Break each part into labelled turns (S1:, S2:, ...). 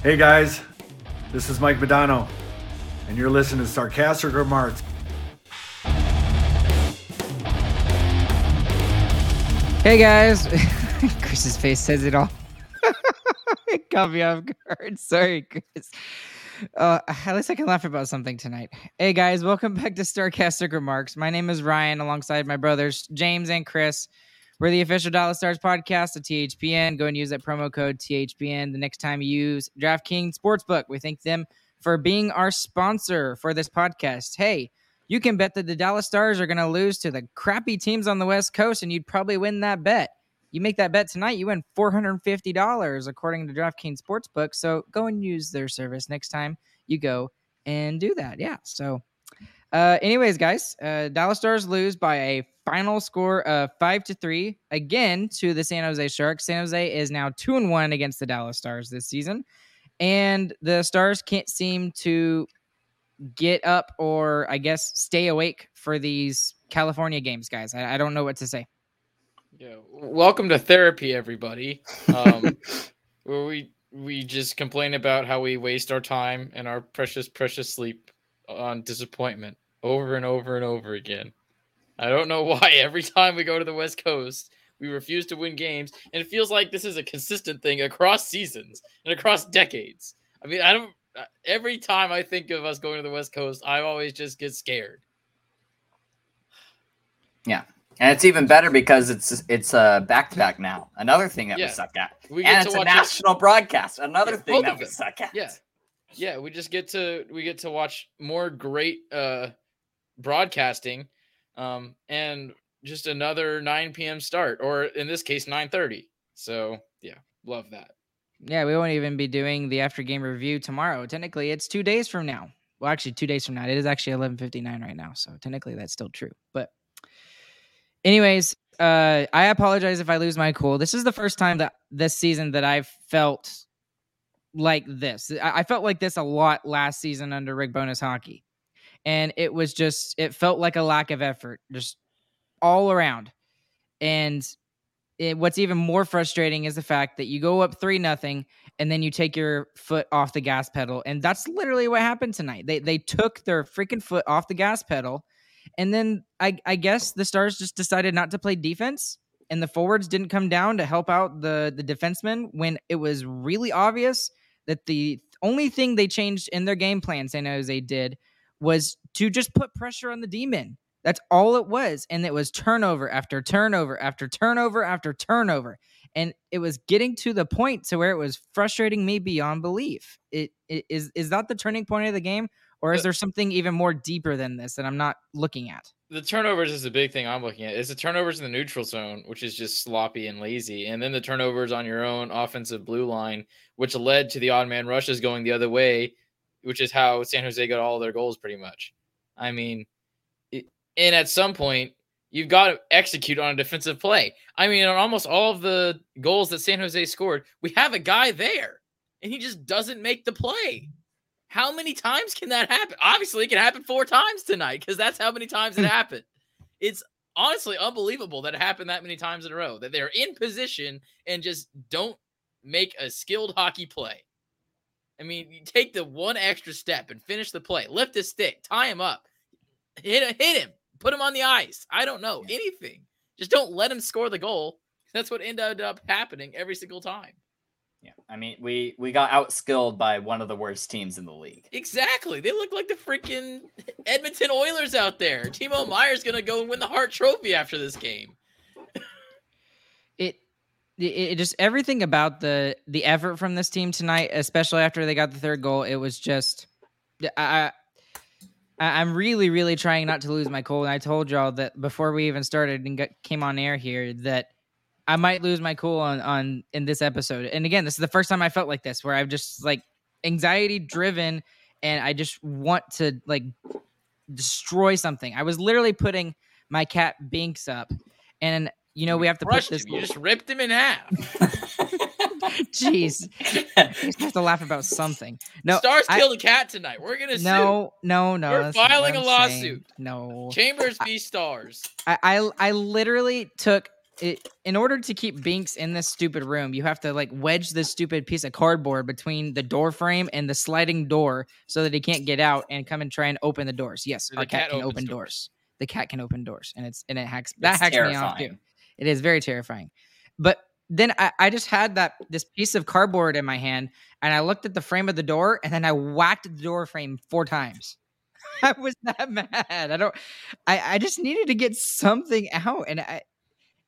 S1: Hey guys, this is Mike Modano, and you're listening to Sarcastic Remarks.
S2: Hey guys, Chris's face says it all. it caught me off guard. Sorry, Chris. Uh, at least I can laugh about something tonight. Hey guys, welcome back to Starcastic Remarks. My name is Ryan, alongside my brothers James and Chris. We're the official Dallas Stars podcast of THPN. Go and use that promo code THPN the next time you use DraftKings Sportsbook. We thank them for being our sponsor for this podcast. Hey, you can bet that the Dallas Stars are going to lose to the crappy teams on the West Coast, and you'd probably win that bet. You make that bet tonight, you win $450 according to DraftKings Sportsbook. So go and use their service next time you go and do that. Yeah. So, uh, anyways, guys, uh, Dallas Stars lose by a final score of five to three again to the San Jose Sharks. San Jose is now two and one against the Dallas Stars this season, and the Stars can't seem to get up or I guess stay awake for these California games, guys. I, I don't know what to say.
S3: Yeah, welcome to therapy, everybody. Um, where we we just complain about how we waste our time and our precious, precious sleep on disappointment over and over and over again. I don't know why every time we go to the West Coast, we refuse to win games, and it feels like this is a consistent thing across seasons and across decades. I mean, I don't. uh, Every time I think of us going to the West Coast, I always just get scared.
S4: Yeah. And it's even better because it's it's a back to back now. Another thing that
S3: Yeah.
S4: we suck at.
S3: We get
S4: and
S3: to
S4: it's a
S3: it-
S4: national broadcast. Another
S3: Yeah,
S4: thing that we suck at.
S3: Yeah. Yeah, we just get to we get to watch more great uh broadcasting um and just another 9 p.m. start or in this case 9:30. So, yeah, love that.
S2: Yeah, we won't even be doing the after game review tomorrow. Technically, it's two days from now. Well, actually, two days from now. It is actually eleven fifty nine right now, so technically that's still true. But, anyways, uh, I apologize if I lose my cool. This is the first time that this season that I've felt like this. I, I felt like this a lot last season under Rick Bowness Hockey, and it was just it felt like a lack of effort, just all around. And it, what's even more frustrating is the fact that you go up three nothing and then you take your foot off the gas pedal and that's literally what happened tonight they they took their freaking foot off the gas pedal and then i i guess the stars just decided not to play defense and the forwards didn't come down to help out the the defensemen when it was really obvious that the only thing they changed in their game plan san jose did was to just put pressure on the D-men That's all it was. And it was turnover after turnover after turnover after turnover. And it was getting to the point to where it was frustrating me beyond belief. It, it is is that the turning point of the game? Or is there something even more deeper than this that I'm not looking at?
S3: the turnovers is a big thing I'm looking at. It's the turnovers in the neutral zone, which is just sloppy and lazy, and then the turnovers on your own offensive blue line, which led to the odd man rushes going the other way, which is how San Jose got all their goals pretty much. I mean, it, and at some point you've got to execute on a defensive play. I mean, on almost all of the goals that San Jose scored, we have a guy there, and he just doesn't make the play. How many times can that happen? Obviously, it can happen four times tonight because that's how many times it hmm. happened. It's honestly unbelievable that it happened that many times in a row. That they're in position and just don't make a skilled hockey play. I mean, you take the one extra step and finish the play. Lift his stick, tie him up, hit hit him, put him on the ice. I don't know anything. Just don't let him score the goal. That's what ended up happening every single time.
S4: Yeah, I mean, we we got outskilled by one of the worst teams in the league.
S3: Exactly. They look like the freaking Edmonton Oilers out there. Timo Meier's gonna go and win the Hart Trophy after this game.
S2: It it, just everything about the the effort from this team tonight, especially after they got the third goal, it was just I, I I'm really really trying not to lose my cool. And I told y'all that before we even started and got, came on air here that I might lose my cool on on in this episode. And again, this is the first time I felt like this, where I've just like anxiety driven, and I just want to like destroy something. I was literally putting my cat Binks up, and you know we have to put this.
S3: him. You just ripped him in half.
S2: Jeez, you have to laugh about something. No,
S3: Stars
S2: I-
S3: killed a cat tonight. We're gonna
S2: no, no, no.
S3: We're
S2: that's not what
S3: filing a
S2: I'm saying.
S3: lawsuit.
S2: No.
S3: Chambers v Stars.
S2: I, I, I literally took it in order to keep Binks in this stupid room. You have to like wedge this stupid piece of cardboard between the door frame and the sliding door so that he can't get out and come and try and open the doors. Yes,
S3: The
S2: our cat,
S3: cat
S2: can open
S3: doors.
S2: doors. The cat can open doors, and it's and it hacks that
S4: It's
S2: hacks me off too. It is very terrifying. But then I, I just had that this piece of cardboard in my hand and I looked at the frame of the door and then I whacked the door frame four times. I was that mad. I don't I, I just needed to get something out. And I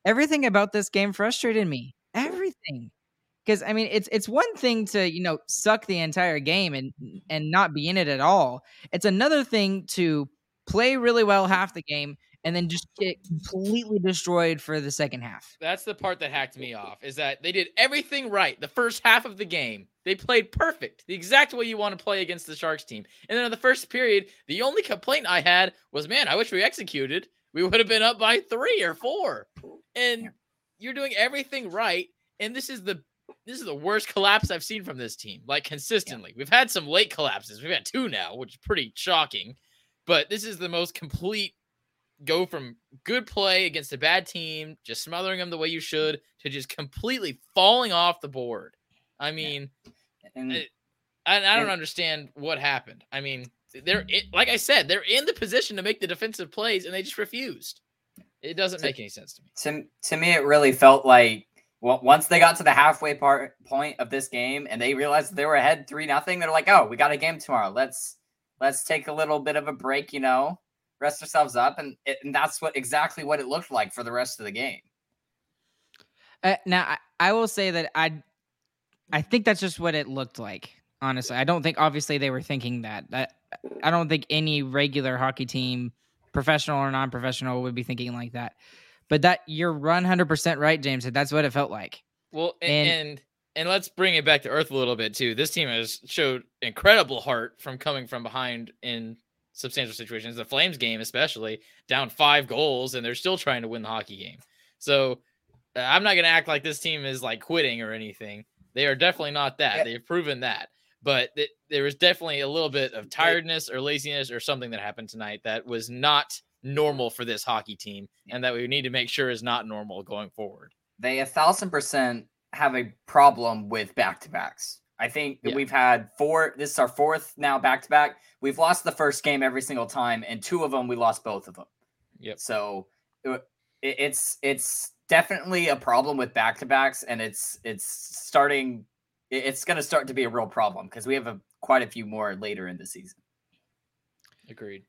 S2: everything about this game frustrated me. Everything. Because I mean it's it's one thing to, you know, suck the entire game and and not be in it at all. It's another thing to play really well half the game and then just get completely destroyed for the second half.
S3: That's the part that hacked me off. Is that they did everything right the first half of the game. They played perfect, the exact way you want to play against the Sharks team. And then in the first period, the only complaint I had was, man, I wish we executed. We would have been up by three or four. And you're doing everything right. And this is the this is the worst collapse I've seen from this team. Like consistently, we've had some late collapses. We've had two now, which is pretty shocking. But this is the most complete go from good play against a bad team, just smothering them the way you should, to just completely falling off the board. I mean,
S4: And
S3: I, I don't
S4: And-
S3: understand what happened. I mean, they're it, like I said, they're in the position to make the defensive plays, and they just refused. It doesn't
S4: So-
S3: make any sense to me.
S4: to to me, it really felt like well, once they got to the halfway part point of this game and they realized they were ahead three nothing, they're like, oh, we got a game tomorrow. Let's let's take a little bit of a break, you know, rest ourselves up, and it, and that's what exactly what it looked like for the rest of the game.
S2: Uh, now I, I will say that I I think that's just what it looked like. Honestly, I don't think obviously they were thinking that. I, I don't think any regular hockey team, professional or non-professional, would be thinking like that. But that you're 100 percent right, James. that That's what it felt like.
S3: Well, a-
S2: And-
S3: and, and let's bring it back to earth a little bit too. This team has showed incredible heart from coming from behind in substantial situations. The Flames game, especially, down five goals, and they're still trying to win the hockey game. So uh, I'm not going to act like this team is like quitting or anything. They are definitely not that.
S4: Yeah.
S3: They've proven that. But th- there was definitely a little bit of tiredness or laziness or something that happened tonight that was not normal for this hockey team, and that we need to make sure is not normal going forward.
S4: They a thousand percent have a problem with back to backs. I think
S3: Yeah.
S4: we've had four. This is our fourth now back to back. We've lost the first game every single time, and two of them we lost both of them.
S3: Yep.
S4: So uh, it, it's it's definitely a problem with back to backs, and it's it's starting. It's going to start to be a real problem because we have a, quite a few more later in the season.
S3: Agreed.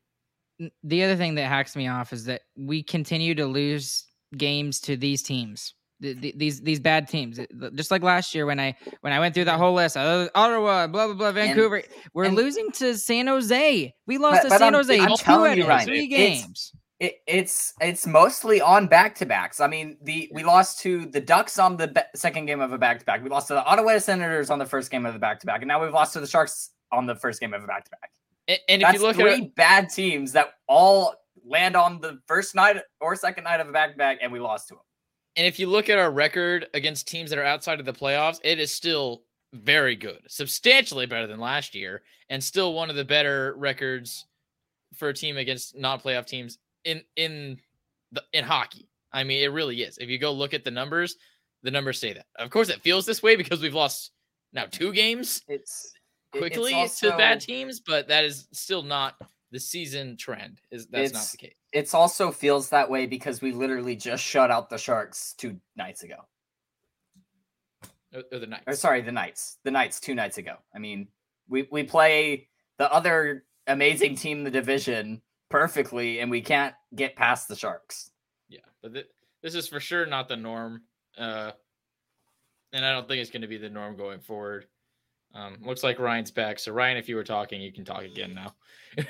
S2: the other thing that hacks me off is that we continue to lose games to these teams. Th- th- These these bad teams, just like last year when I when I went through that whole list, uh, Ottawa, blah blah blah, Vancouver. We're
S4: and-
S2: losing to San Jose. We lost
S4: But-
S2: to
S4: but
S2: San
S4: I'm-
S2: Jose
S4: I'm
S2: two
S4: telling
S2: out
S4: you,
S2: of
S4: Ryan,
S2: three
S4: it's-
S2: games.
S4: It, it's it's mostly on back to backs. I mean, the we lost to the Ducks on the ba- second game of a back to back. We lost to the Ottawa Senators on the first game of the back to back, and now we've lost to the Sharks on the first game of a back to back.
S3: And, and if
S4: That's
S3: you look
S4: three
S3: at it,
S4: bad teams that all land on the first night or second night of a back to back, and we lost to them.
S3: And if you look at our record against teams that are outside of the playoffs, it is still very good, substantially better than last year, and still one of the better records for a team against non-playoff teams in in the in hockey. I mean, it really is. If you go look at the numbers, the numbers say that. Of course, it feels this way because we've lost now two games
S4: It's it- it's
S3: quickly
S4: also-
S3: to bad teams, but that is still not the season trend. Is that's not the case?
S4: It's also feels that way because we literally just shut out the Sharks two nights ago.
S3: Or, or the Knights.
S4: Or sorry, the Knights. The Knights two nights ago. I mean, we we play the other amazing team in the division perfectly, and we can't get past the Sharks.
S3: Yeah, but th- this is for sure not the norm, uh, and I don't think it's going to be the norm going forward. Um, looks like Ryan's back. So Ryan, if you were talking, you can talk again now.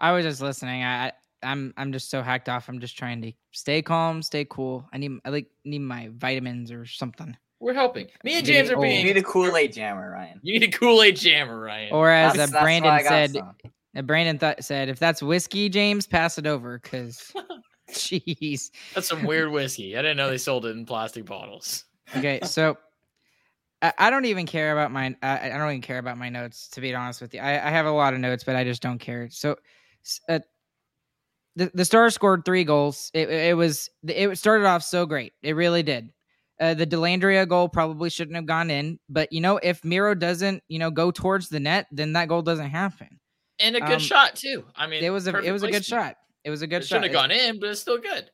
S2: I was just listening. I, I I'm I'm just so hacked off. I'm just trying to stay calm, stay cool. I need I like need my vitamins or something.
S3: We're helping. Me and James are
S2: being.
S4: You need a Kool Aid jammer, Ryan.
S3: You need a Kool Aid jammer, Ryan.
S2: Or as
S4: That's- that's
S2: Brandon
S4: I
S2: said,
S4: some.
S2: Brandon th- said, if that's whiskey, James, pass it over, because jeez.
S3: That's some weird whiskey. I didn't know they sold it in plastic bottles.
S2: Okay, so I, I don't even care about my I, I don't even care about my notes to be honest with you. I, I have a lot of notes, but I just don't care. So, uh, the the Stars scored three goals. It, it was it started off so great. It really did. Uh, the Dellandrea goal probably shouldn't have gone in, but you know if Miro doesn't you know go towards the net, then that goal doesn't happen.
S3: And a good
S2: Um,
S3: shot too. I mean,
S2: It was a it was a good shot. It was a
S3: It
S2: good shot.
S3: shouldn't have gone in, but it's still good.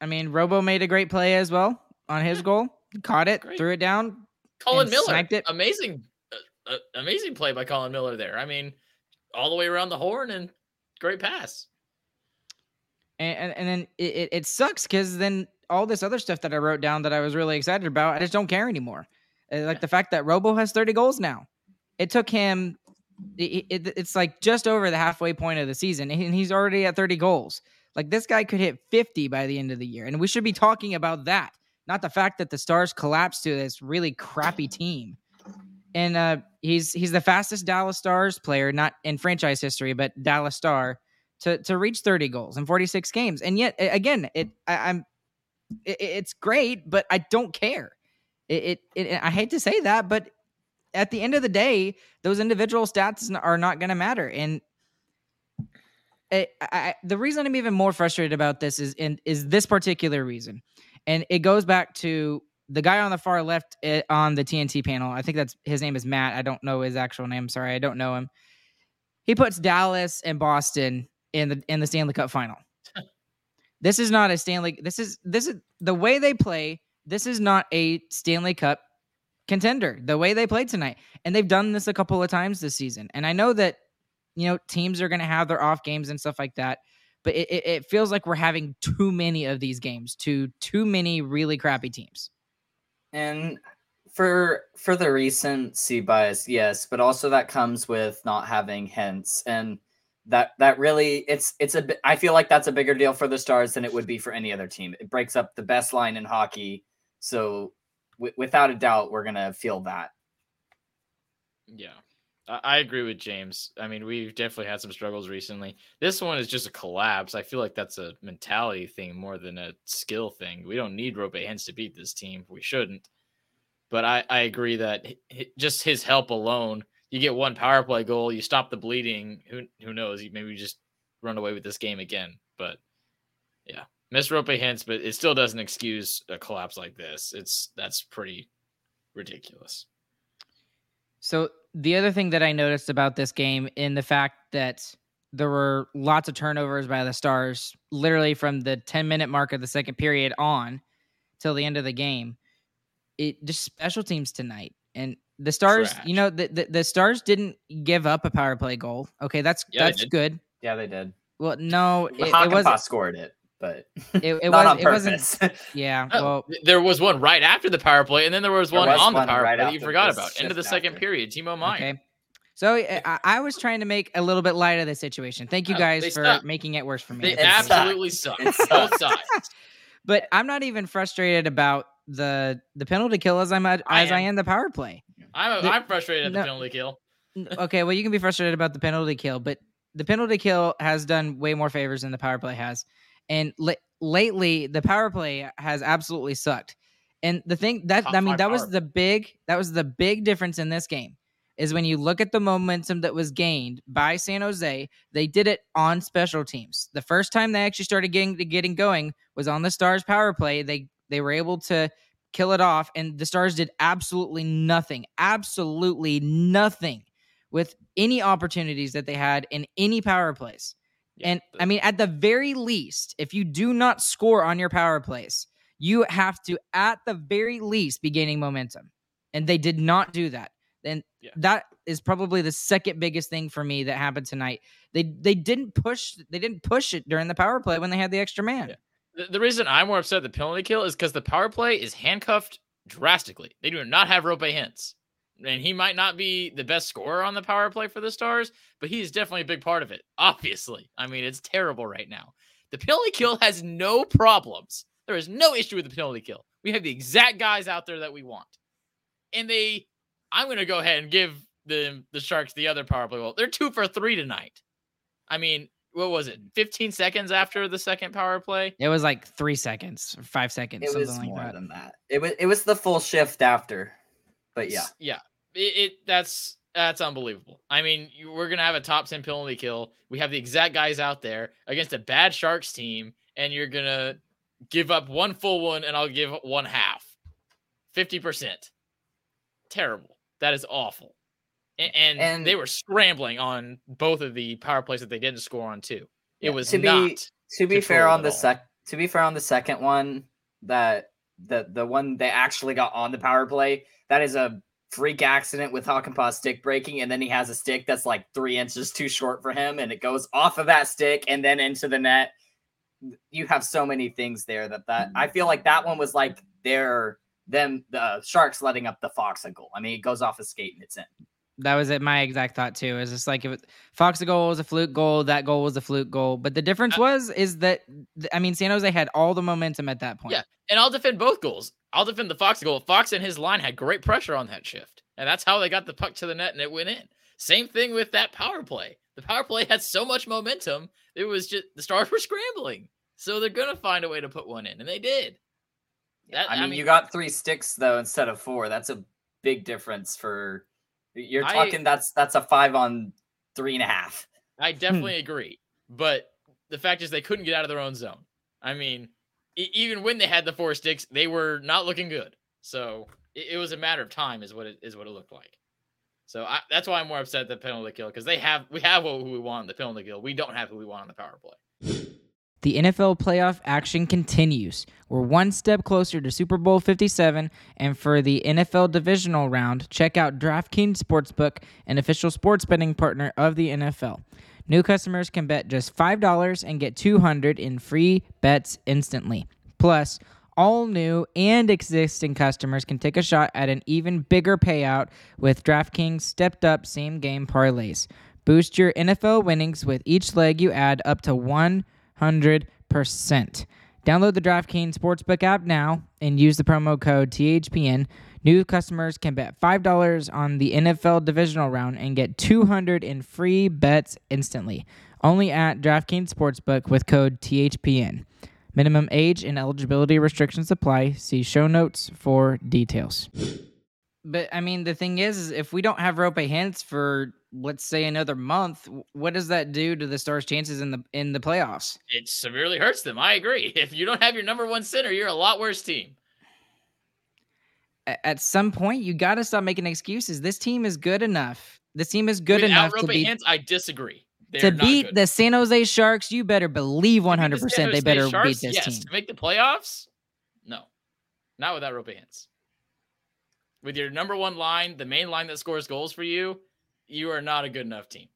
S2: I mean, Robo made a great play as well on his goal. Caught it,
S3: Great.
S2: threw it down.
S3: Colin Miller, amazing, uh, uh, amazing play by Colin Miller there. I mean, all the way around the horn and great pass.
S2: and and, and then it, it, sucks because then all this other stuff that I wrote down that I was really excited about, I just don't care anymore. Uh, Like the fact that Robo has 30 goals now. It took him. It, it- it's like just over the halfway point of the season, and he's already at 30 goals. Like this guy could hit 50 by the end of the year, and we should be talking about that, not the fact that the Stars collapsed to this really crappy team. And uh, he's he's the fastest Dallas Stars player, not in franchise history, but Dallas Star to to reach 30 goals in 46 games. And yet again, it I, I'm it, it's great, but I don't care. It, it, it I hate to say that, but at the end of the day, those individual stats are not going to matter. And I, the reason I'm even more frustrated about this is in is this particular reason, and it goes back to the guy on the far left eh, on the TNT panel. I think that's his name is Matt. I don't know his actual name. Sorry, I don't know him. He puts Dallas and Boston in the in the Stanley Cup final. this is not a Stanley. This is this is the way they play. This is not a Stanley Cup contender. The way they played tonight, and they've done this a couple of times this season. And I know that you know teams are going to have their off games and stuff like that, but it, it, it feels like we're having too many of these games to too many really crappy teams.
S4: And for for the recency bias, yes, but also that comes with not having Hintz and that that really it's it's a bi- I feel like that's a bigger deal for the Stars than it would be for any other team. It breaks up the best line in hockey, so w- without a doubt, we're gonna feel that.
S3: Yeah, I, agree with James. I mean, we've definitely had some struggles recently. This one is just a collapse. I feel like that's a mentality thing more than a skill thing. We don't need Roope Hintz to beat this team. We shouldn't. But I, I agree that just his help alone, you get one power play goal, you stop the bleeding. Who who knows? Maybe we just run away with this game again. But yeah, miss Roope Hintz, but it still doesn't excuse a collapse like this. It's that's pretty ridiculous.
S2: So the other thing that I noticed about this game in the fact that there were lots of turnovers by the Stars, literally from the 10 minute mark of the second period on till the end of the game. It just special teams tonight. And the Stars,
S3: Trash.
S2: you know, the, the, the Stars didn't give up a power play goal. Okay, that's
S3: Yeah,
S2: that's good.
S4: Yeah, they did.
S2: Well, no, it, it
S4: Hakanpää
S2: was
S4: scored it, but
S2: it, it
S4: not
S2: was
S4: on
S2: it wasn't.
S4: purpose.
S2: Yeah,
S3: Oh,
S2: well,
S3: th- there was one right after the power play, and then there was
S4: There
S3: one
S4: was
S3: on the power
S4: right
S3: play that you forgot
S4: this
S3: about. Into the second
S4: after.
S3: period, Timo Meier.
S2: okay. So eh, I, I- I was trying to make a little bit light of the situation. Thank you
S3: oh,
S2: guys
S3: they
S2: for
S3: suck.
S2: making it worse for me.
S3: They
S4: It
S3: absolutely suck.
S4: It
S3: Both sides.
S2: but I'm not even frustrated about the the penalty kill as I'm at,
S3: I
S2: as I
S3: am.
S2: am the power play.
S3: I'm,
S2: The-
S3: I'm frustrated at the
S2: no.
S3: penalty kill.
S2: Okay, well you can be frustrated about the penalty kill, but the penalty kill has done way more favors than the power play has. And la- lately, the power play has absolutely sucked. And the thing that
S3: Top
S2: I mean, that was the big that was the big difference in this game is when you look at the momentum that was gained by San Jose, they did it on special teams. The first time they actually started getting getting going was on the Stars power play. They they were able to kill it off, and the Stars did absolutely nothing, absolutely nothing with any opportunities that they had in any power plays.
S3: Yeah,
S2: and
S3: the-
S2: I mean, at the very least, if you do not score on your power plays, you have to, at the very least, be gaining momentum. And they did not do that. And
S3: Yeah.
S2: that is probably the second biggest thing for me that happened tonight. They they didn't push they didn't push it during the power play when they had the extra man.
S3: Yeah. The, the reason I'm more upset at the penalty kill is because the power play is handcuffed drastically. They do not have Roope Hintz. And he might not be the best scorer on the power play for the Stars, but he's definitely a big part of it. Obviously. I mean, it's terrible right now. The penalty kill has no problems. There is no issue with the penalty kill. We have the exact guys out there that we want. And they I'm gonna go ahead and give the the Sharks the other power play. Well, they're two for three tonight. I mean, what was it? 15 seconds after the second power play?
S2: It was like three seconds, or five seconds,
S4: it
S2: something
S4: was
S2: like
S4: more
S2: that.
S4: than that. It was it was the full shift after, but yeah,
S3: yeah. It, it that's that's unbelievable. I mean, you, we're gonna have a top ten penalty kill. We have the exact guys out there against a bad Sharks team, and you're gonna give up one full one, and I'll give one half, fifty percent. Terrible. That is awful. And, and,
S4: And-
S3: they were scrambling on both of the power plays that they didn't score on too. It
S4: Yeah,
S3: was
S4: to be-
S3: not.
S4: to be fair on the sec to be fair on the second one that the the one they actually got on the power play that is a freak accident with Hakanpää stick breaking and then he has a stick that's like three inches too short for him and it goes off of that stick and then into the net. You have so many things there that that mm-hmm. I feel like that one was like their them the sharks letting up the Faksa goal I mean it goes off a skate and it's in
S2: That was it. My exact thought too. Is just like if it, Fox goal was a fluke goal, that goal was a fluke goal. But the difference
S3: Uh,
S2: was is that I mean San Jose had all the momentum at that point.
S3: Yeah. And I'll defend both goals. I'll defend the Fox goal. Fox and his line had great pressure on that shift. And that's how they got the puck to the net and it went in. Same thing with that power play. The power play had so much momentum. It was just the stars were scrambling. So they're gonna find a way to put one in. And they did. That-
S4: I mean, you got three sticks though instead of four. That's a big difference for. You're
S3: I-
S4: talking that's that's a five on three and a half.
S3: I definitely hmm. agree. But the fact is, they couldn't get out of their own zone. I mean, e- even when they had the four sticks, they were not looking good. So it, it was a matter of time, is what it is what it looked like. So I, that's why I'm more upset at the penalty kill because they have we have who we want on the penalty kill. We don't have who we want on the power play.
S2: The NFL playoff action continues. We're one step closer to Super Bowl 57, and for the NFL divisional round, check out DraftKings Sportsbook, an official sports betting partner of the NFL. New customers can bet just $5 and get 200 in free bets instantly. Plus, all new and existing customers can take a shot at an even bigger payout with DraftKings stepped up same game parlays. Boost your NFL winnings with each leg you add up to 100%. Download the DraftKings Sportsbook app now and use the promo code THPN. New customers can bet $5 on the NFL divisional round and get 200 in free bets instantly. Only at DraftKings Sportsbook with code THPN. Minimum age and eligibility restrictions apply. See show notes for details. But I mean, the thing is, is if we don't have Roope Hintz for let's say another month, what does that do to the Stars' chances in the in the playoffs?
S3: It severely hurts them. I agree. If you don't have your number one center, you're a lot worse team.
S2: At some point, you got to stop making excuses. This team is good enough. This team is good
S3: Without
S2: enough to
S3: Roope
S2: beat
S3: Hintz, I disagree. They're
S2: to beat the San Jose Sharks. You better believe one
S3: To beat
S2: hundred
S3: the San
S2: percent they better
S3: Sharks,
S2: beat this
S3: yes.
S2: team.
S3: To make the playoffs? No. Not without Roope Hintz. With your number one line, the main line that scores goals for you, you are not a good enough team.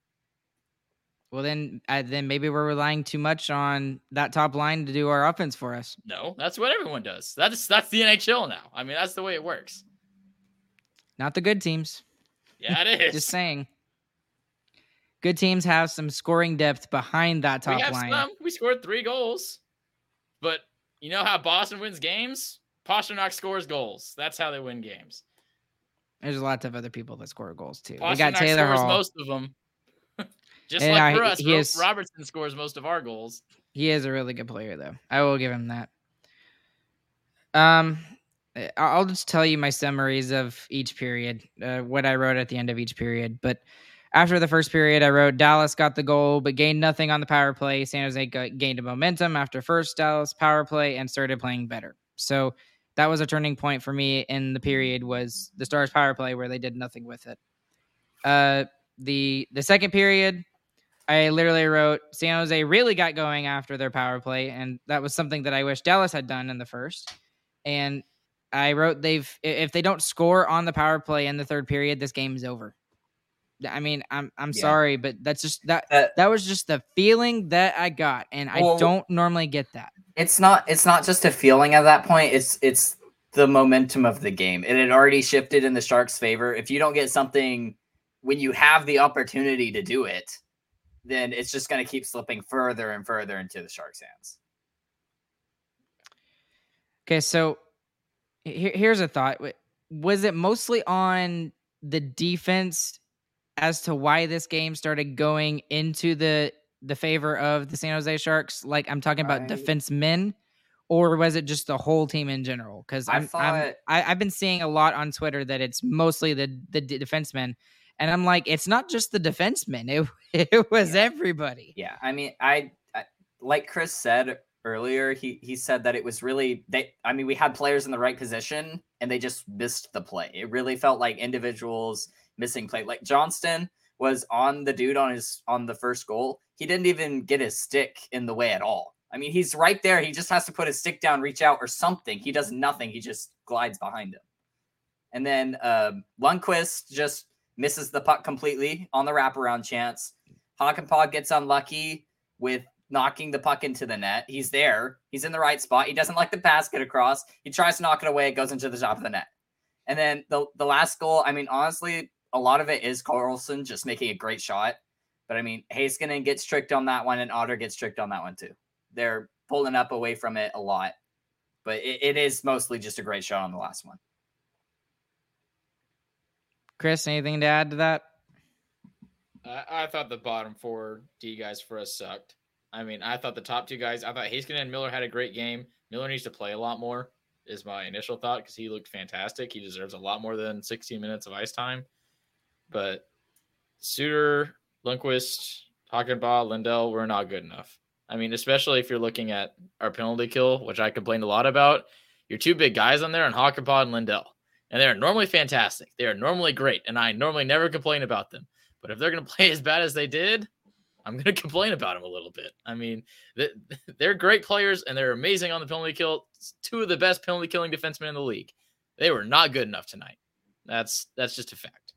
S2: Well, then, uh, then maybe we're relying too much on that top line to do our offense for us.
S3: No, that's what everyone does. That's that's the NHL now. I mean, that's the way it works.
S2: Not the good teams.
S3: Yeah, it is.
S2: Just saying. Good teams have some scoring depth behind that top
S3: we have
S2: line.
S3: some. We scored three goals, but you know how Boston wins games? Pastrnak scores goals. That's how they win games.
S2: There's lots of other people that score goals too. We got Taylor
S3: scores
S2: Hall.
S3: most of them. Just
S2: Yeah,
S3: like
S2: he-
S3: for us,
S2: he is-
S3: Robertson scores most of our goals.
S2: He is a really good player, though. I will give him that. Um, I- I'll just tell you my summaries of each period, uh, what I wrote at the end of each period. But after the first period, I wrote Dallas got the goal, but gained nothing on the power play. San Jose got, gained a momentum after first Dallas power play and started playing better. So that was a turning point for me in the period was the Stars power play where they did nothing with it. Uh, the the second period, I literally wrote San Jose really got going after their power play, and that was something that I wish Dallas had done in the first. And I wrote they've if they don't score on the power play in the third period, this game is over. I mean, I'm I'm
S4: Yeah.
S2: sorry, but that's just that
S4: That-
S2: that was just the feeling that I got, and I don't normally get that.
S4: it's not it's not just a feeling at that point it's it's the momentum of the game it had already shifted in the sharks favor if you don't get something when you have the opportunity to do it then it's just going to keep slipping further and further into the sharks hands
S2: Okay, so here, here's a thought. Was it mostly on the defense as to why this game started going into the the favor of the San Jose Sharks? Like I'm talking about
S4: I-
S2: defensemen, or was it just the whole team in general? Because I'm, I'm I, I've been seeing a lot on Twitter that it's mostly the the defensemen, and I'm like, it's not just the defensemen. It it was
S4: Yeah.
S2: everybody.
S4: yeah i mean I, I like chris said earlier he he said that it was really they i mean we had players in the right position and they just missed the play it really felt like individuals missing play like johnston was on the dude on his on the first goal he didn't even get his stick in the way at all i mean he's right there he just has to put his stick down reach out or something he does nothing he just glides behind him and then um Lundkvist just misses the puck completely on the wraparound chance Hakanpää gets unlucky with knocking the puck into the net. He's there. He's in the right spot. He doesn't like the pass get across. He tries to knock it away. It goes into the top of the net. And then the the last goal, I mean, honestly, a lot of it is Karlsson just making a great shot. But I mean, Heiskanen gets tricked on that one, and Otter gets tricked on that one too. They're pulling up away from it a lot. But it, it is mostly just a great shot on the last one.
S2: Chris, anything to add to that?
S3: I, I thought the bottom four D guys for us sucked. I mean, I thought the top two guys, I thought Heiskanen and Miller had a great game. Miller needs to play a lot more, is my initial thought, because he looked fantastic. He deserves a lot more than 16 minutes of ice time. But Suter, Lundkvist, Hakanpää, Lindell were not good enough. I mean, especially if you're looking at our penalty kill, which I complained a lot about. Your two big guys on there, and Hakanpää and Lindell. And they're normally fantastic. They are normally great, and I normally never complain about them. But if they're going to play as bad as they did, I'm going to complain about them a little bit. I mean, they're great players and they're amazing on the penalty kill. It's two of the best penalty killing defensemen in the league. They were not good enough tonight. That's that's just a fact.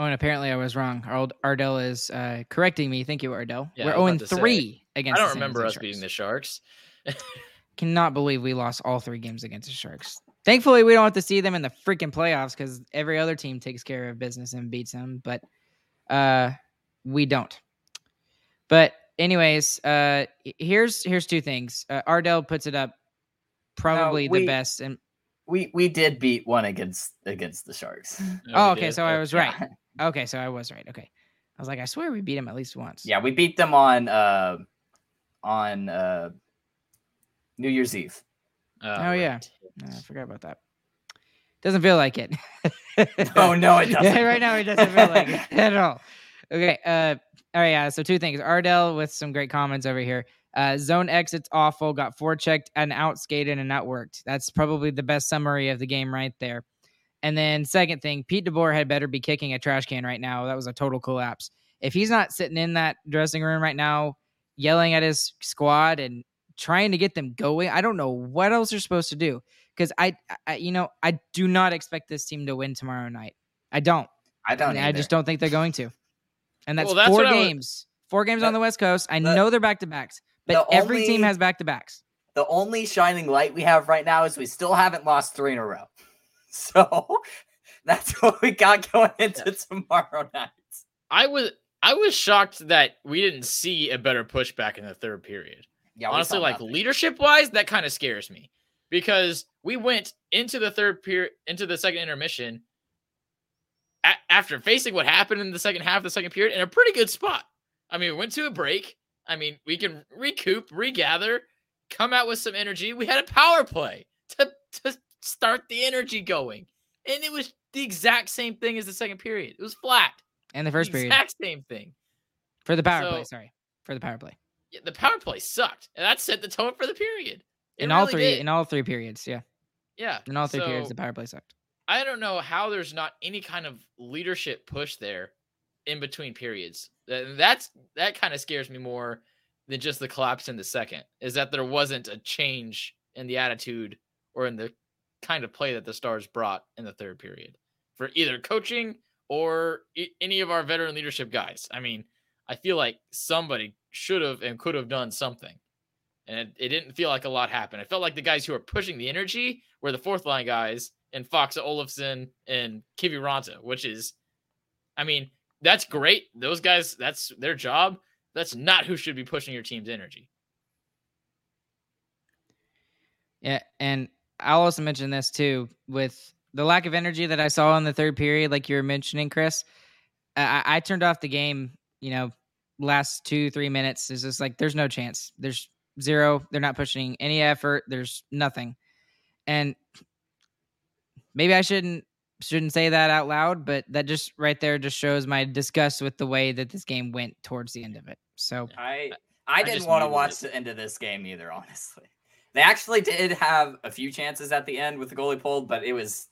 S2: Oh, and apparently I was wrong. Ard- Ardell is uh, correcting me. Thank you, Ardell.
S3: Yeah,
S2: We're 0
S3: about to say,
S2: 3 against
S3: I don't
S2: San
S3: remember us
S2: Sharks.
S3: beating the Sharks.
S2: Cannot believe we lost all three games against the Sharks. Thankfully, we don't have to see them in the freaking playoffs because every other team takes care of business and beats them, but uh, we don't. But anyways, uh, here's here's two things. Uh, Ardell puts it up probably the
S4: we-
S2: best, and
S4: We we did beat one against against the Sharks.
S2: oh, okay,
S3: did.
S2: so I was right.
S4: Yeah.
S2: Okay, so I was right. Okay, I was like, I swear we beat him at least once.
S4: Yeah, we beat them on uh on uh New Year's Eve.
S2: Oh, yeah. Uh, I forgot about that. Doesn't feel like it.
S4: Oh, no, it doesn't.
S2: right now, it doesn't feel like it at all. Okay. Uh, all right. Yeah. So two things. Ardell with some great comments over here. Uh, zone exits awful. Got four checked and outskated and outworked. That's probably the best summary of the game right there. And then second thing, Pete DeBoer had better be kicking a trash can right now. That was a total collapse. If he's not sitting in that dressing room right now, yelling at his squad and trying to get them going, I don't know what else they're supposed to do. Because I, I, you know, I do not expect this team to win tomorrow night. I don't.
S4: I don't.
S2: I just don't think they're going to. and that's,
S3: Well, that's
S2: four
S3: what I was-
S2: games. Four games on
S4: The-
S2: the West Coast. I
S4: the-
S2: know they're back to backs, but
S4: the
S2: every team has back to backs.
S4: The only shining light we have right now is we still haven't lost three in a row. So that's what we got going into tomorrow night.
S3: I was I was shocked that we didn't see a better pushback in the third period.
S4: Yeah,
S3: Honestly, like leadership wise, that kind of scares me because we went into the third period, into the second intermission, a- after facing what happened in the second half of the second period in a pretty good spot. I mean, we went to a break. I mean, we can recoup, regather, come out with some energy. We had a power play to to start the energy going, and it was the exact same thing as the second period. It was flat.
S2: And the first
S3: the
S2: period
S3: exact same thing.
S2: for the power play. Sorry, for the power play.
S3: Yeah, the power play sucked, and that set the tone for the period. It
S2: in all
S3: really
S2: three,
S3: did.
S2: in all three periods. Yeah,
S3: yeah,
S2: in all three periods, the power play sucked.
S3: I don't know how there's not any kind of leadership push there in between periods. That's that kind of scares me more than just the collapse in the second. Is that there wasn't a change in the attitude or in the kind of play that the Stars brought in the third period for either coaching or i- any of our veteran leadership guys. I mean, I feel like somebody should have and could have done something. And it, it didn't feel like a lot happened. I felt like the guys who were pushing the energy were the fourth line guys and Fox Olofsson and Kiviranta, which is, I mean, that's great. Those guys, that's their job. That's not who should be pushing your team's energy.
S2: Yeah, and I'll also mention this too with the lack of energy that I saw in the third period, like you were mentioning, Chris. I, I turned off the game. You know, last two three minutes is just like there's no chance. There's zero. They're not pushing any effort. There's nothing, and maybe I shouldn't shouldn't say that out loud, but that just right there just shows my disgust with the way that this game went towards the end of it. So
S4: I I didn't want to watch
S3: it.
S4: the end of this game either, honestly. They actually did have a few chances at the end with the goalie pulled, but it was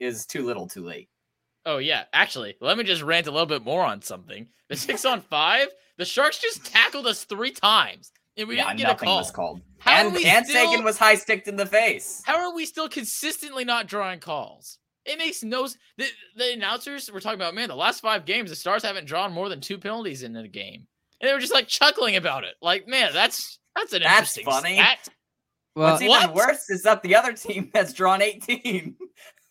S4: is too little, too late.
S3: Oh yeah, actually, let me just rant a little bit more on something. The six on five, the Sharks just tackled us three times, and we
S4: yeah,
S3: didn't get a
S4: nothing
S3: call.
S4: was called.
S3: How
S4: and and
S3: still-
S4: Seguin was high sticked in the face.
S3: How are we still consistently not drawing calls? It makes no. The, the announcers were talking about, man, the last five games, the Stars haven't drawn more than two penalties in a game, and they were just like chuckling about it. Like, man, that's that's an
S4: That's
S3: interesting
S4: funny.
S3: stat.
S2: Well,
S4: What's even
S3: What?
S4: worse is that the other team has drawn 18.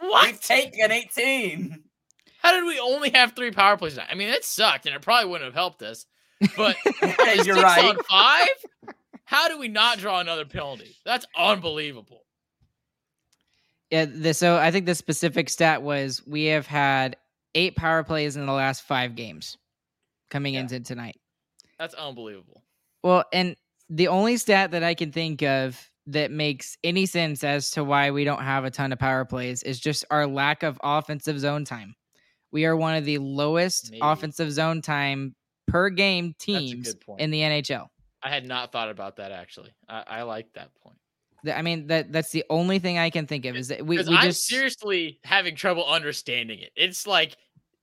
S4: We've taken 18.
S3: How did we only have three power plays? tonight? I mean, it sucked, and it probably wouldn't have helped us. But the
S4: You're
S3: six
S4: right.
S3: on five. How do we not draw another penalty? That's unbelievable.
S2: Yeah, the, so I think the specific stat was we have had eight power plays in the last five games coming
S4: Yeah.
S2: into tonight.
S3: That's unbelievable.
S2: Well, and the only stat that I can think of that makes any sense as to why we don't have a ton of power plays is just our lack of offensive zone time. We are one of the lowest
S3: Maybe.
S2: offensive zone time per game teams in the NHL.
S3: I had not thought about that actually. I, I like that point.
S2: I mean that that's the only thing I can think of is that we, we
S3: I'm
S2: just
S3: seriously having trouble understanding it. It's like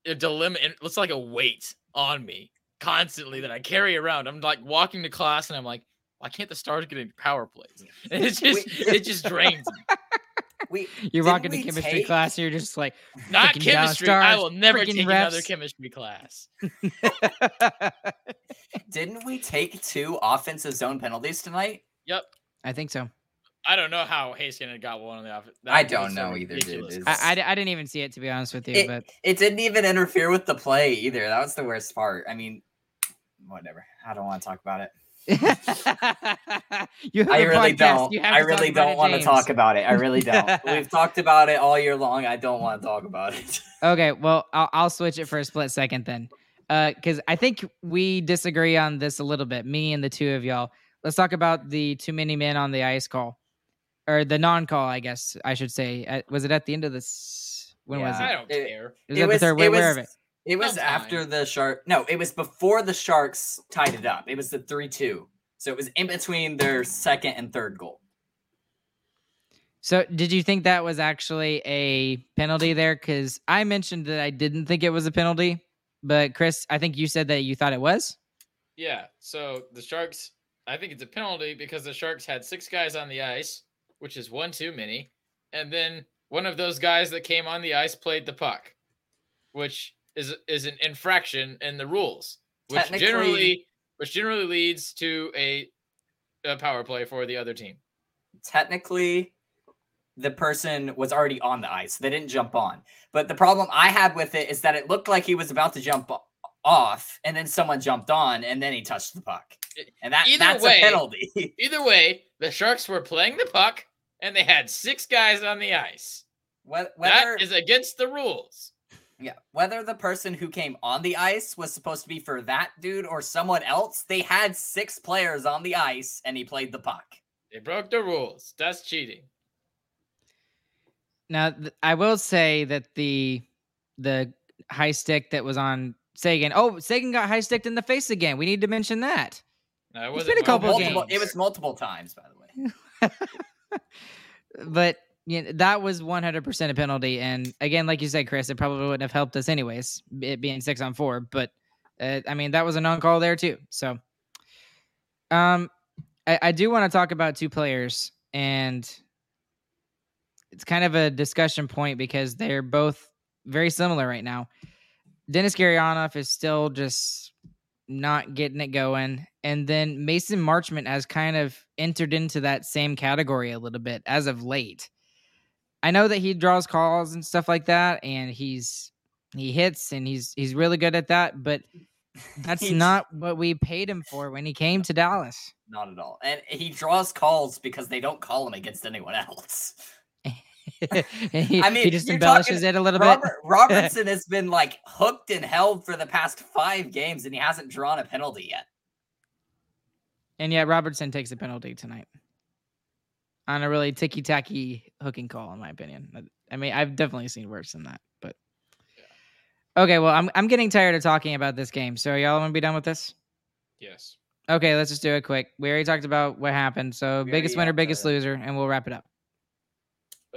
S3: a dilemma. It's like a weight on me constantly that I carry around. I'm like walking to class and I'm like, why can't the stars get in power plays? And it's just it just drains me.
S4: We,
S2: you're
S4: didn't
S2: walking to chemistry
S4: take-
S2: class and you're just like
S3: Not
S2: freaking Dallas
S3: chemistry. I will never
S2: freaking
S3: take another chemistry class.
S4: Didn't we take two offensive zone penalties tonight?
S3: Yep.
S2: I think so.
S3: I don't know how Haskin got one on the offense.
S4: I don't know either, dude.
S3: ridiculous.
S4: It's-
S2: I, I, I didn't even see it to be honest with you,
S4: It-
S2: but
S4: It didn't even interfere with the play either. That was the worst part. I mean, whatever. I don't want to talk about it.
S2: you have
S4: I
S2: a
S4: really
S2: podcast,
S4: don't.
S2: you have
S4: I
S2: to talk
S4: really don't want to talk about it. I really don't. We've talked about it all year long. I don't want to talk about it.
S2: Okay, well, I'll, I'll switch it for a split second then, because I think we disagree on this a little bit. Me and the two of y'all. Let's talk about the too many men on the ice call, or the non-call, I guess I should say. Uh, was it at the end of this? When was
S4: Yeah.
S3: I don't
S4: It-
S3: care.
S2: It was at the third. Where, where of it?
S4: It was
S3: Sometime.
S4: after the shark. No, it was before the Sharks tied it up. It was the three-two. So it was in between their second and third goal.
S2: So, did you think that was actually a penalty there? Because I mentioned that I didn't think it was a penalty, but Chris, I think you said that you thought it was.
S3: Yeah. So the Sharks, I think it's a penalty because the Sharks had six guys on the ice, which is one too many. And then one of those guys that came on the ice played the puck, which is is an infraction in the rules, which generally which generally leads to a, a power play for the other team.
S4: technically the person was already on the ice. They didn't jump on. But the problem I had with it is that it looked like he was about to jump off and then someone jumped on and then he touched the puck. And that,
S3: Either
S4: that's
S3: way-
S4: a penalty.
S3: Either way, the Sharks were playing the puck and they had six guys on the ice.
S4: Whe- Whether
S3: that is against the rules.
S4: Yeah, whether the person who came on the ice was supposed to be for that dude or someone else, they had six players on the ice and he played the puck.
S3: They broke the rules. That's cheating.
S2: Now, th- I will say that the the high stick that was on Seguin. Oh, Seguin got high sticked in the face again. We need to mention that.
S3: No, it
S2: It's
S3: wasn't
S2: been a couple
S3: multiple-
S4: Multiple,
S2: games.
S4: it was multiple times, by the way.
S2: But know, that was 100% a penalty. And again, like you said, Chris, it probably wouldn't have helped us anyways, it being six on four. But uh, I mean, that was a non call there too. So, um, I, I do want to talk about two players, and it's kind of a discussion point because they're both very similar right now. Denis Gurianov is still just not getting it going. And then Mason Marchment has kind of entered into that same category a little bit as of late. I know that he draws calls and stuff like that, and he's he hits and he's he's really good at that, but that's not what we paid him for when he came to Dallas.
S4: Not at all. And he draws calls because they don't call him against anyone else.
S2: he,
S4: I mean,
S2: he just embellishes
S4: talking
S2: it a little bit.
S4: Robertson has been like hooked and held for the past five games, and he hasn't drawn a penalty yet.
S2: And yet Robertson takes a penalty tonight on a really ticky tacky hooking call, in my opinion. I- mean, I've definitely seen worse than that, but okay. Well, I'm I'm getting tired of talking about this game. So y'all want to be done with this?
S3: Yes.
S2: Okay, let's just do it quick. We already talked about what happened. So
S4: We
S2: biggest winner, biggest
S4: the-
S2: loser, and we'll wrap it up.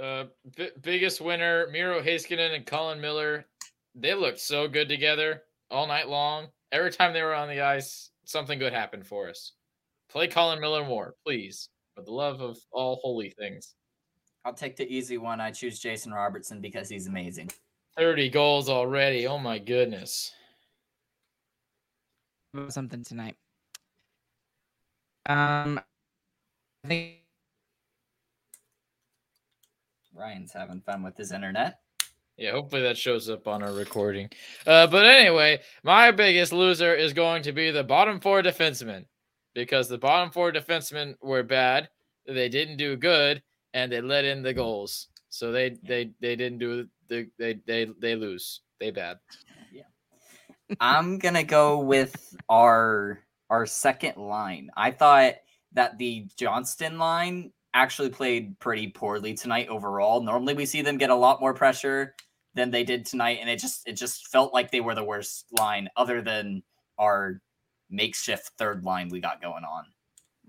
S3: Uh, b- biggest winner, Miro Heiskanen and Colin Miller. They looked so good together all night long. Every time they were on the ice, something good happened for us. Play Colin Miller more, please, for the love of all holy things.
S4: I'll take the easy one. I choose Jason Robertson because he's amazing.
S3: 30 goals already. Oh my goodness.
S2: Something tonight. Um, I think
S4: Ryan's having fun with his internet.
S3: Yeah, hopefully that shows up on our recording. Uh, but anyway, my biggest loser is going to be the bottom four defensemen because the bottom four defensemen were bad. They didn't do good, and they let in the goals. So they they they didn't do the they they they lose. They bad. Yeah.
S4: I'm gonna go with our our second line. I thought that the Johnston line actually played pretty poorly tonight overall. Normally we see them get a lot more pressure than they did tonight, and it just it just felt like they were the worst line other than our makeshift third line we got going on.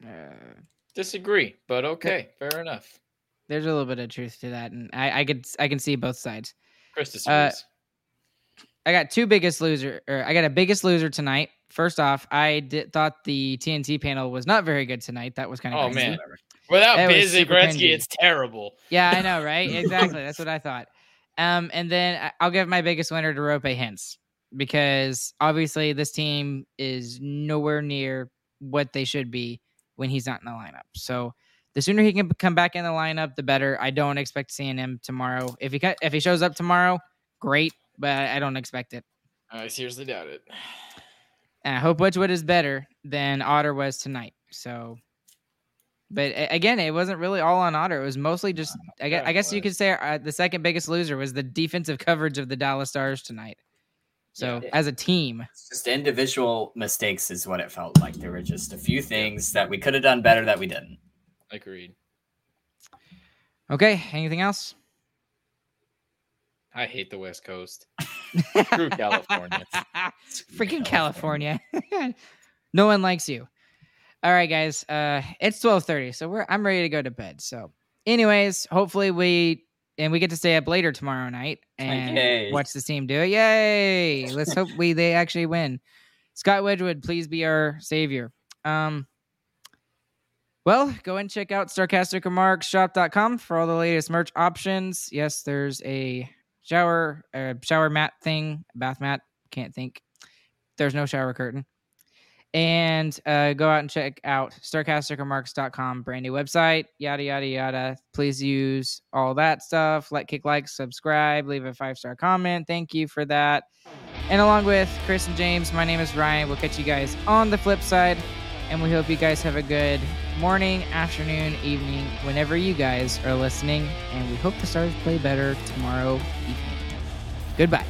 S2: uh,
S3: Disagree, but okay, fair enough.
S2: there's a little bit of truth to that, and I I could I can see both sides.
S3: Chris disagrees.
S2: I got two biggest loser, or I got a biggest loser tonight. First off, I did, thought the TNT panel was not very good tonight. That was kind of
S3: Oh,
S2: crazy.
S3: man. Without
S2: that was
S3: Busy
S2: super
S3: Gretzky,
S2: cringy.
S3: it's terrible.
S2: Yeah, I know, right? Exactly. That's what I thought. Um, and then I- I'll give my biggest winner to Roope Hintz because obviously this team is nowhere near what they should be when he's not in the lineup. So the sooner he can come back in the lineup, the better. I don't expect seeing him tomorrow. If he cut, if he shows up tomorrow, great, but I don't expect it.
S3: I seriously doubt it.
S2: And I hope Wedgewood is better than Otter was tonight. So, but again, it wasn't really all on Otter. It was mostly just, I guess, I guess you could say uh, the second biggest loser was the defensive coverage of the Dallas Stars tonight. So,
S4: Yeah.
S2: as a team,
S4: It's just individual mistakes is what it felt like. There were just a few things that we could have done better that we didn't.
S3: Agreed.
S2: okay. Anything else?
S3: I hate the West Coast. Screw California.
S2: Freaking California. no one likes you. All right, guys. Uh it's 12:30, so we're I'm ready to go to bed. So, anyways, hopefully we and we get to stay up later tomorrow night and
S4: Yay.
S2: watch the team do it. Yay! Let's hope we they actually win. Scott Wedgewood, please be our savior. Um well, go and check out sarcasticremarksshop.com for all the latest merch options. Yes, there's a shower uh, shower mat thing, bath mat. Can't think. There's no shower curtain. And uh, go out and check out starcastermarks.com, brand new website, yada, yada, yada. Please use all that stuff. Like, kick, like, subscribe, leave a five star comment. Thank you for that. And along with Chris and James, my name is Ryan. We'll catch you guys on the flip side. And we hope you guys have a good morning, afternoon, evening, whenever you guys are listening. And we hope the Stars play better tomorrow evening. Goodbye.